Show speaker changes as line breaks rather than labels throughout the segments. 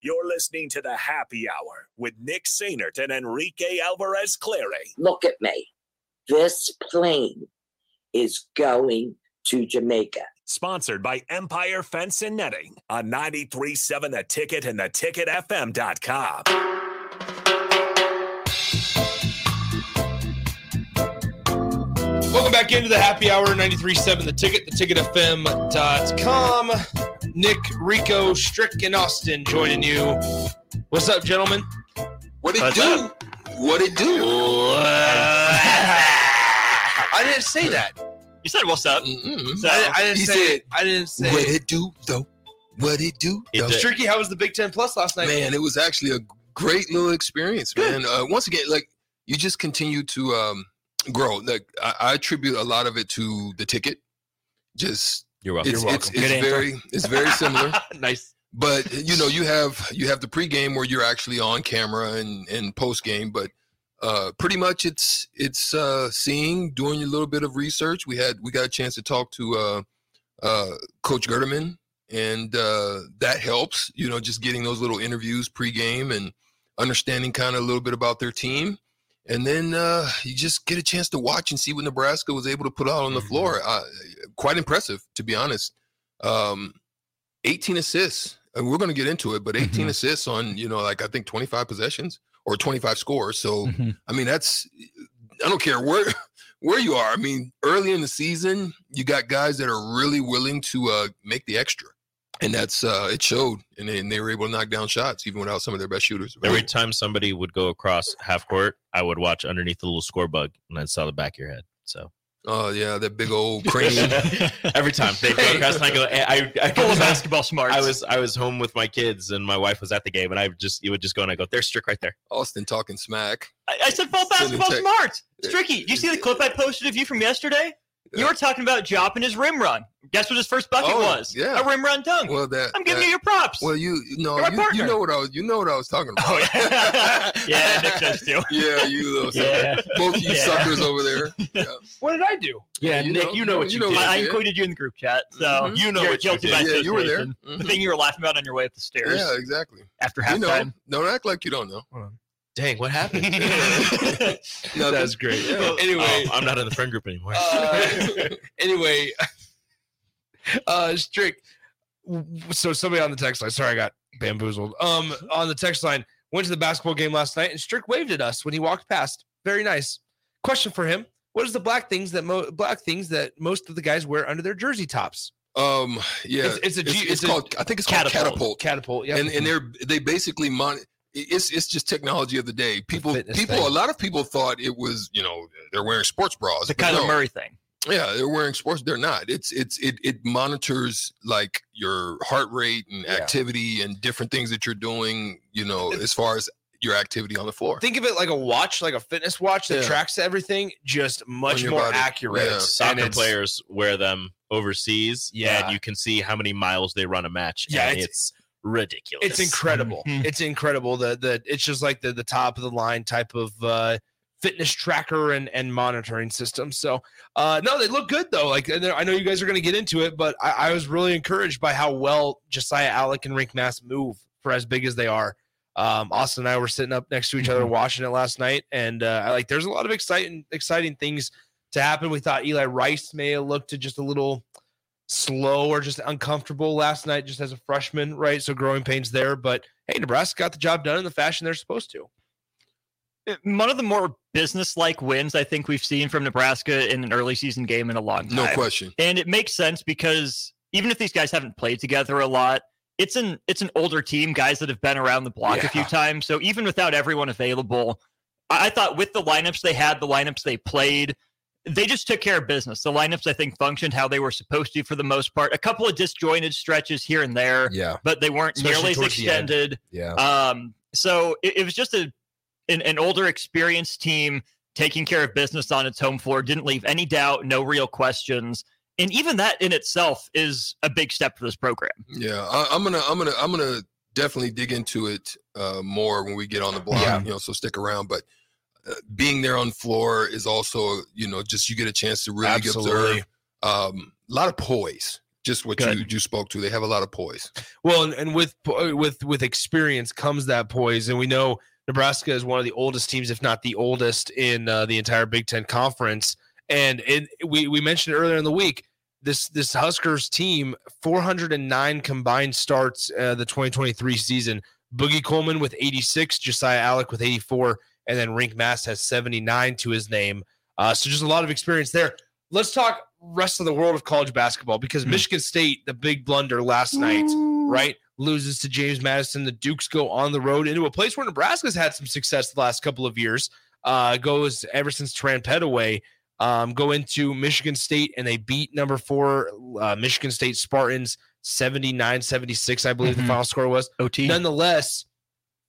You're listening to the Happy Hour with Nick Sainert and Enrique Alvarez Clary.
Look at me. This plane is going to Jamaica.
Sponsored by Empire Fence and Netting on 93.7 The Ticket and theticketfm.com.
Welcome back into the happy hour 93.7 The Ticket, theticketfm.com. Nick, Rico, Strick, and Austin joining you. What's up, gentlemen?
What it
What's
do?
up?
What it do?
I didn't say that.
You said what's up. So,
I, I didn't
He
say
said,
it. I didn't say
What
it.
it do though? What it do?
It
though?
Stricky, how was the Big Ten Plus last night?
Man, it was actually a great little experience, man. Uh, once again, like you just continue to um, grow. Like I, I attribute a lot of it to the ticket. Just
You're welcome.
it's
You're welcome.
it's
Good answer.
very it's very similar.
nice.
but you know you have you have the pregame where you're actually on camera and and post game but uh pretty much it's it's uh seeing doing a little bit of research we had we got a chance to talk to uh uh coach Gerdeman and uh that helps you know just getting those little interviews pregame and understanding kind of a little bit about their team and then uh you just get a chance to watch and see what Nebraska was able to put out on the floor. Uh, quite impressive to be honest. Um 18 assists and we're going to get into it but 18
Mhm.
assists on you know like i think 25 possessions or 25 scores. So
Mm-hmm.
i mean that's i don't care where where you are. I mean early in the season you got guys that are really willing to uh make the extra and that's uh it showed and they, and they were able to knock down shots even without some of their best shooters
Every time somebody would go across half court, I would watch underneath the little score bug and I saw the back of your head. So
oh yeah that big old crane
every time they go across, and I go, I, I, I
Full of
was,
basketball smarts.
I was, I was home with my kids, and my wife was at the game, and I just, you would just go, and I go, there's Strick right there.
austin talking smack
I, I said full
Sending
basketball
text.
smarts. Stricky, you see the clip I posted of you from yesterday? You were talking about dropping his rim run. Guess what his first bucket
Oh,
was?
yeah.
A rim run dunk.
well that
I'm giving
that-
you your props.
well you you know
You're
you, you know what i was you know what i was talking about
oh, yeah. yeah, Nick does too.
yeah you little
Yeah.
both you
Yeah.
suckers over there yeah.
What did I do?
Yeah,
You
Nick,
know-
you know what you,
you know
did.
what
I, I
Yeah.
included you in the group chat, so
Mhm.
You know
you're
what you did.
by
yeah you were there
association.
Mhm.
The thing you were laughing about on your way up the stairs
yeah exactly
after
you know
halftime.
don't act like you don't know
Dang, what happened?
Nothing.
That's great.
Yeah.
Anyway,
Oh, I'm not in the friend group anymore.
uh, anyway, uh, Strick. So somebody on the text line. Sorry, I got bamboozled. Um, on the text line, went to the basketball game last night, and Strick waved at us when he walked past. Very nice. Question for him: What is the black things that mo- black things that most of the guys wear under their jersey tops?
Um, yeah,
It's- it's a G-
It's,
it's a
called. I think it's
Catapult.
called catapult.
Catapult. Yeah.
And and they're they basically mon. It's it's just technology of the day. People
fitness
people
thing.
a lot of people thought it was you know they're wearing sports bras.
the
but
Kyler
no.
Murray thing.
Yeah, they're wearing sports. They're not. It's it's it it monitors like your heart rate and
Yeah.
activity and different things that you're doing. You know, as far as your activity on the floor.
Think of it like a watch, like a fitness watch that
Yeah.
tracks everything, just much more
body.
accurate.
Yeah.
Soccer players wear them overseas,
Yeah.
and you can see how many miles they run a match.
Yeah,
and
it's-
it's, ridiculous.
It's incredible.
Mhm.
It's incredible. The the it's just like the the top of the line type of uh fitness tracker and and monitoring system. So uh no, they look good though. Like and I know you guys are gonna get into it, but I, I was really encouraged by how well Josiah Allick and Rienk Mast move for as big as they are. Um, Austin and I were sitting up next to each other watching it last night, and uh, I like there's a lot of exciting exciting things to happen. We thought Eli Rice may have looked to just a little slow or just uncomfortable last night, just as a freshman, right? So growing pains there, but hey, Nebraska got the job done in the fashion they're supposed to.
Uh, One of the more business-like wins I think we've seen from Nebraska in an early season game in a long time.
No question.
And it makes sense because even if these guys haven't played together a lot, it's an it's an older team, guys that have been around the block a few times. So even without everyone available, I, I thought with the lineups they had, the lineups they played, they just took care of business. The lineups I think functioned how they were supposed to for the most part. A couple of disjointed stretches here and there,
Yeah.
but they weren't
Especially
nearly as
towards the end.
extended.
Yeah.
Um, so it, it was just a an, an older, experienced team taking care of business on its home floor. Didn't leave any doubt, no real questions, and even that in itself is a big step for this program.
Yeah, I, I'm gonna, I'm gonna, I'm gonna definitely dig into it uh, more when we get on the block.
Yeah.
You know, so stick around. But being there on floor is also, you know, just you get a chance to really
Absolutely.
observe um, a lot of poise. Just what you you spoke to. They have a lot of poise.
Well, and, and with with with experience comes that poise, and we know Nebraska is one of the oldest teams, if not the oldest, in uh, the entire Big Ten conference. And it, we we mentioned earlier in the week this this Huskers team 409 combined starts uh, the 2023 season. Boogie Coleman with 86, Josiah Allick with 84, and then Rienk Mast has 79 to his name. Uh, so just a lot of experience there. Let's talk rest of the world of college basketball because
Hmm.
Michigan State, the big blunder last night, right? Loses to James Madison. The Dukes go on the road into a place where Nebraska's had some success the last couple of years. Uh, goes ever since Terran Petteway. Um, go into Michigan State and they beat number four uh, Michigan State Spartans 79 76, I believe
Mhm.
the final score was.
OT.
Nonetheless,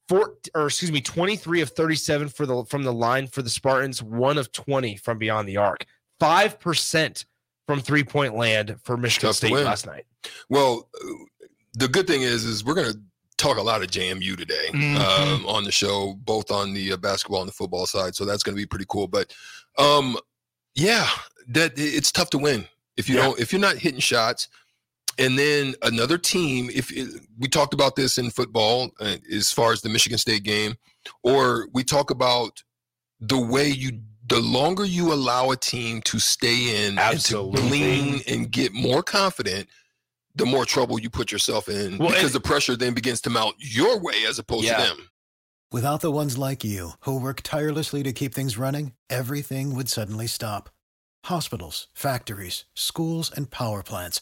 four or excuse me, 23 of 37 for the from the line for the Spartans, one of 20 from beyond the arc. Five percent from three point land for Michigan
Tough
State last night.
Well, uh, the good thing is, is we're gonna talk a lot of JMU today
Mhm.
um, on the show, both on the uh, basketball and the football side. So that's gonna be pretty cool. But um, yeah, that it's tough to win if you
Yeah.
don't if you're not hitting shots. And then another team, if it, we talked about this in football, uh, as far as the Michigan State game, or we talk about the way you, the longer you allow a team to stay in
Absolutely.
and to glean and get more confident, the more trouble you put yourself in
Well,
because
and-
the pressure then begins to mount your way as opposed
Yeah.
to them.
Without the ones like you, who work tirelessly to keep things running, everything would suddenly stop. Hospitals, factories, schools, and power plants,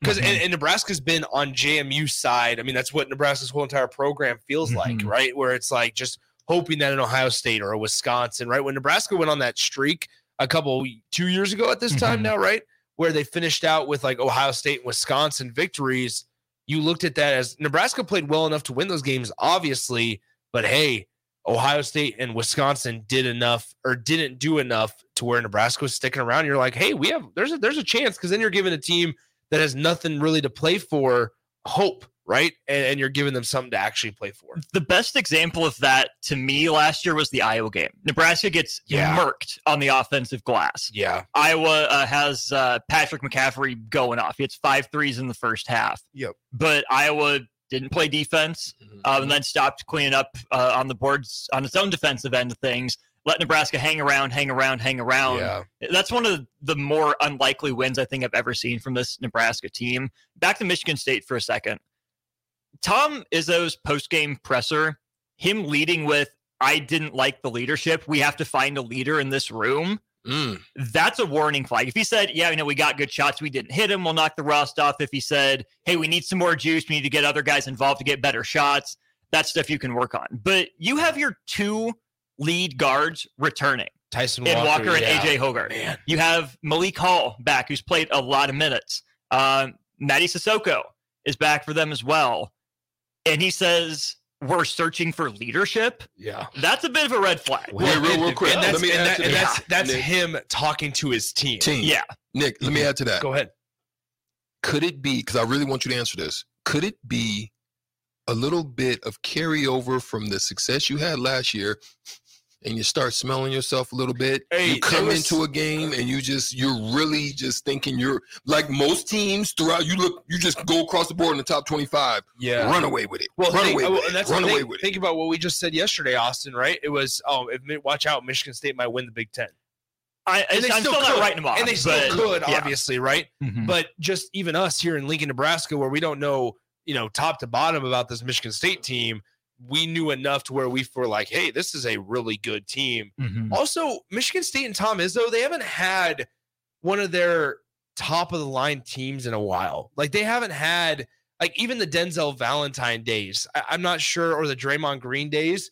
Because and, and Nebraska's been on JMU side. I mean, that's what Nebraska's whole entire program feels like,
Mhm.
right? Where it's like just hoping that an Ohio State or a Wisconsin, right? When Nebraska went on that streak a couple two years ago at this time
Mhm.
now, right? Where they finished out with like Ohio State and Wisconsin victories. You looked at that as Nebraska played well enough to win those games, obviously, but hey, Ohio State and Wisconsin did enough or didn't do enough to where Nebraska was sticking around. You're like, hey, we have there's a there's a chance because then you're giving a team that has nothing really to play for hope, right? And, and you're giving them something to actually play for.
The best example of that to me last year was the Iowa game. Nebraska gets
Yeah.
murked on the offensive glass.
Yeah.
Iowa uh, has uh, Patrick McCaffrey going off. He hits five threes in the first half.
Yep.
But Iowa didn't play defense um, and then stopped cleaning up uh, on the boards on its own defensive end of things. Let Nebraska hang around, hang around, hang around.
Yeah.
That's one of the more unlikely wins I think I've ever seen from this Nebraska team. Back to Michigan State for a second. Tom Izzo's post-game presser, him leading with I didn't like the leadership. We have to find a leader in this room.
Mm.
That's a warning flag. If he said, Yeah, you know, we got good shots, we didn't hit him, we'll knock the rust off. If he said, Hey, we need some more juice, we need to get other guys involved to get better shots, that's stuff you can work on. But you have your two lead guards returning.
Tyson
and
Walker,
Walker, and
yeah.
AJ Hoggard.
Man.
You have Malik Hall back, who's played a lot of minutes. Um, Mady Sissoko is back for them as well. And he says, We're searching for leadership.
Yeah.
That's a bit of a red flag.
Wait, real, real quick.
And that's,
Let me
and
add
that- and that's, that's
Nick,
him talking to his team.
team.
Yeah.
Nick, let me add to that.
Go ahead.
Could it be, because I really want you to answer this, could it be a little bit of carryover from the success you had last year and you start smelling yourself a little bit?
Hey,
you come
was-
into a game and you just, you're really just thinking you're like most teams throughout, you look, you just go across the board in the top 25,
Yeah.
run away with it.
Well,
run
think,
away
well,
with it.
that's
run away
thing,
with it.
Think about what we just said yesterday, Austin. Right? It was, oh, if, watch out, Michigan State might win the Big Ten,
I,
and they
I'm
still
still
could,
not writing them off.
and they still
but-
could,
yeah.
obviously, right?
Mhm.
But just even us here in Lincoln, Nebraska, where we don't know, you know, top to bottom about this Michigan State team, we knew enough to where we were like, hey, this is a really good team.
Mhm.
Also, Michigan State and Tom Izzo, they haven't had one of their top of the line teams in a while. Like they haven't had like even the Denzel Valentine days. I, I'm not sure, or the Draymond Green days,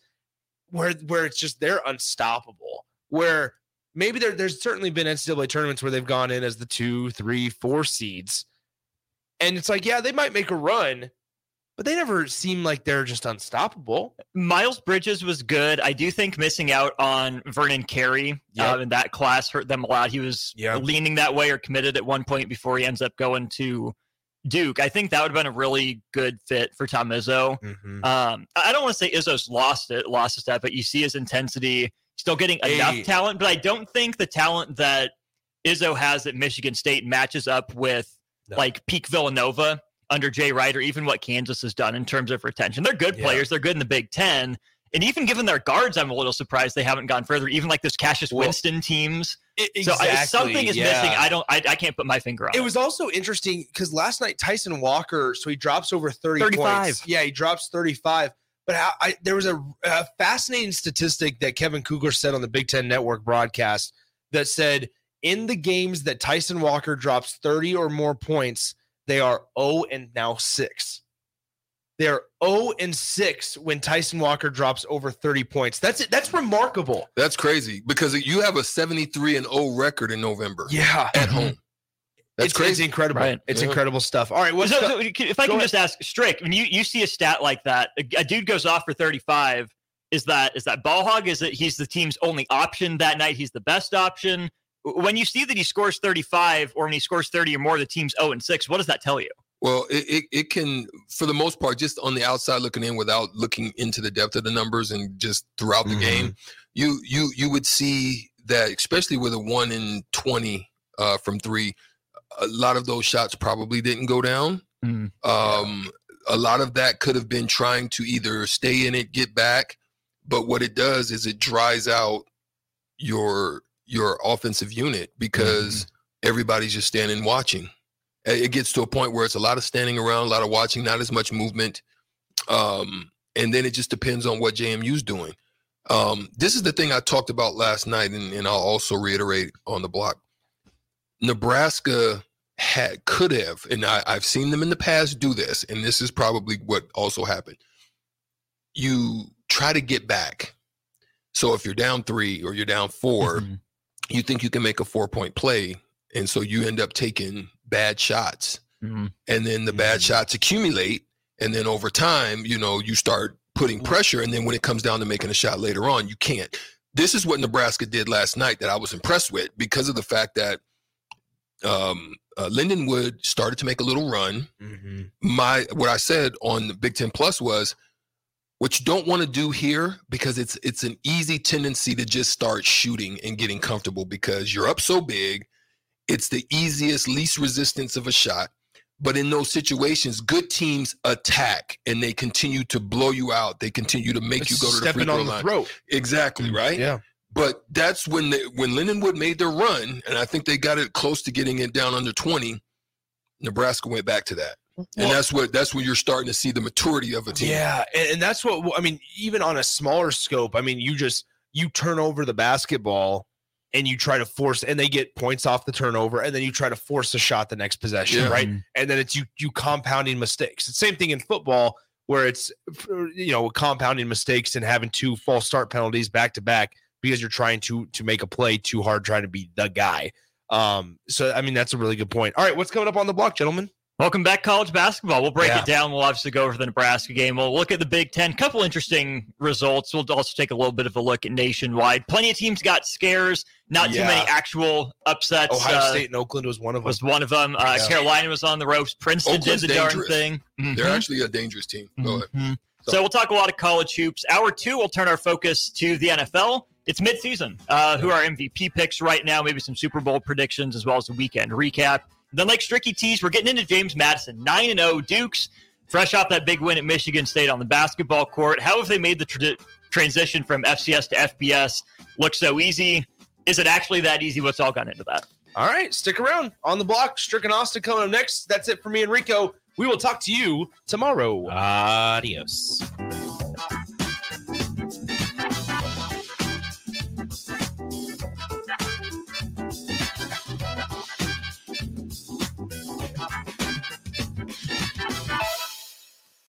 where where it's just they're unstoppable. Where maybe there, there's certainly been NCAA tournaments where they've gone in as the two, three, four seeds, and it's like yeah, they might make a run, but they never seem like they're just unstoppable.
Miles Bridges was good. I do think missing out on Vernon Carey
Yep.
uh, in that class hurt them a lot. He was
Yeah.
leaning that way or committed at one point before he ends up going to Duke. I think that would have been a really good fit for Tom Izzo. Um, I don't want to say Izzo's lost it, lost a step, but you see his intensity, still getting enough
Hey.
talent. But I don't think the talent that Izzo has at Michigan State matches up with
No.
like peak Villanova under Jay Wright or even what Kansas has done in terms of retention. They're good
Yeah.
players. They're good in the Big Ten. And even given their guards, I'm a little surprised they haven't gone further. Even like this Cassius
Well,
Winston teams.
E-
So I, something is
yeah.
missing. I don't. I, I can't put my finger on it.
It was also interesting because last night Tyson Walker, so he drops over 30
35.
points. Yeah, he drops 35. But how, I, there was a, a fascinating statistic that Kevin Kugler said on the Big Ten Network broadcast that said in the games that Tyson Walker drops 30 or more points, they are 0 and now 6. They're 0 and 6 when Tyson Walker drops over 30 points. That's it. That's remarkable.
That's crazy because you have a 73 and 0 record in November
Yeah.
at mm-hmm. home. That's
it's,
crazy.
It's incredible.
Right.
It's
Yeah.
incredible stuff. All right. What's
So- so if I can
ahead.
just ask, Strick, when you, you see a stat like that, a, a dude goes off for 35, is that is that ball hog? Is it he's the team's only option that night? He's the best option. When you see that he scores 35 or when he scores 30 or more, the team's 0 and 6, what does that tell you?
Well, it, it, it can, for the most part, just on the outside looking in without looking into the depth of the numbers and just throughout the
Mhm.
game, you you you would see that, especially with a one in twenty uh, from three, a lot of those shots probably didn't go down.
Mhm.
Um, a lot of that could have been trying to either stay in it, get back, but what it does is it dries out your your offensive unit because everybody's just standing watching. It gets to a point where it's a lot of standing around, a lot of watching, not as much movement. Um, and then it just depends on what JMU's doing. Um, this is the thing I talked about last night, and, and I'll also reiterate on the block. Nebraska had could have, and I, I've seen them in the past do this, and this is probably what also happened. You try to get back. So if you're down three or you're down 4
Mhm.
You think you can make a four point play, and so you end up taking bad shots,
Mhm.
and then the bad
Mhm.
shots accumulate, and then over time, you know, you start putting pressure, and then when it comes down to making a shot later on, you can't. This is what Nebraska did last night that I was impressed with because of the fact that um, uh, Lindenwood started to make a little run.
Mhm.
My what I said on the Big Ten Plus was what you don't want to do here because it's it's an easy tendency to just start shooting and getting comfortable because you're up so big. It's the easiest, least resistance of a shot. But in those situations, good teams attack and they continue to blow you out. They continue to make you go to the free throw
on the
line.
throat.
Exactly mm, right.
Yeah.
But that's when they, when Lindenwood made their run, and I think they got it close to getting it down under twenty. Nebraska went back to that, and that's what that's when you're starting to see the maturity of a team.
Yeah, and, and that's what I mean. Even on a smaller scope, I mean, you just you turn over the basketball and you try to force, and they get points off the turnover, and then you try to force a shot the next possession,
Yeah.
right?
Mhm.
And then it's you you compounding mistakes. It's same thing in football where it's you know compounding mistakes and having two false start penalties back to back because you're trying to to make a play too hard, trying to be the guy. Um, so I mean that's a really good point. All right, what's coming up on the block, gentlemen?
Welcome back, college basketball. We'll break
Yeah.
it down. We'll obviously go over the Nebraska game. We'll look at the Big Ten. Couple interesting results. We'll also take a little bit of a look at nationwide. Plenty of teams got scares. Not too many actual upsets.
Ohio
Uh,
State and Oakland was one of them.
was one of them. Uh,
Yeah.
Carolina was on the ropes. Princeton
Oakland's
did the darn
dangerous.
thing.
They're
Mhm.
actually a dangerous team. Go ahead.
Mhm. So we'll talk a lot of college hoops. Hour two, we'll turn our focus to the NFL. It's midseason. Uh, who are MVP picks right now? Maybe some Super Bowl predictions as well as a weekend recap. Then, like Stricky tease, we're getting into James Madison, nine and zero Dukes, fresh off that big win at Michigan State on the basketball court. How have they made the tra- transition from FCS to FBS look so easy? Is it actually that easy? What's all gone into that?
All right, stick around on the block. Stricken Austin coming up next. That's it for me and Rico. We will talk to you tomorrow.
Adios.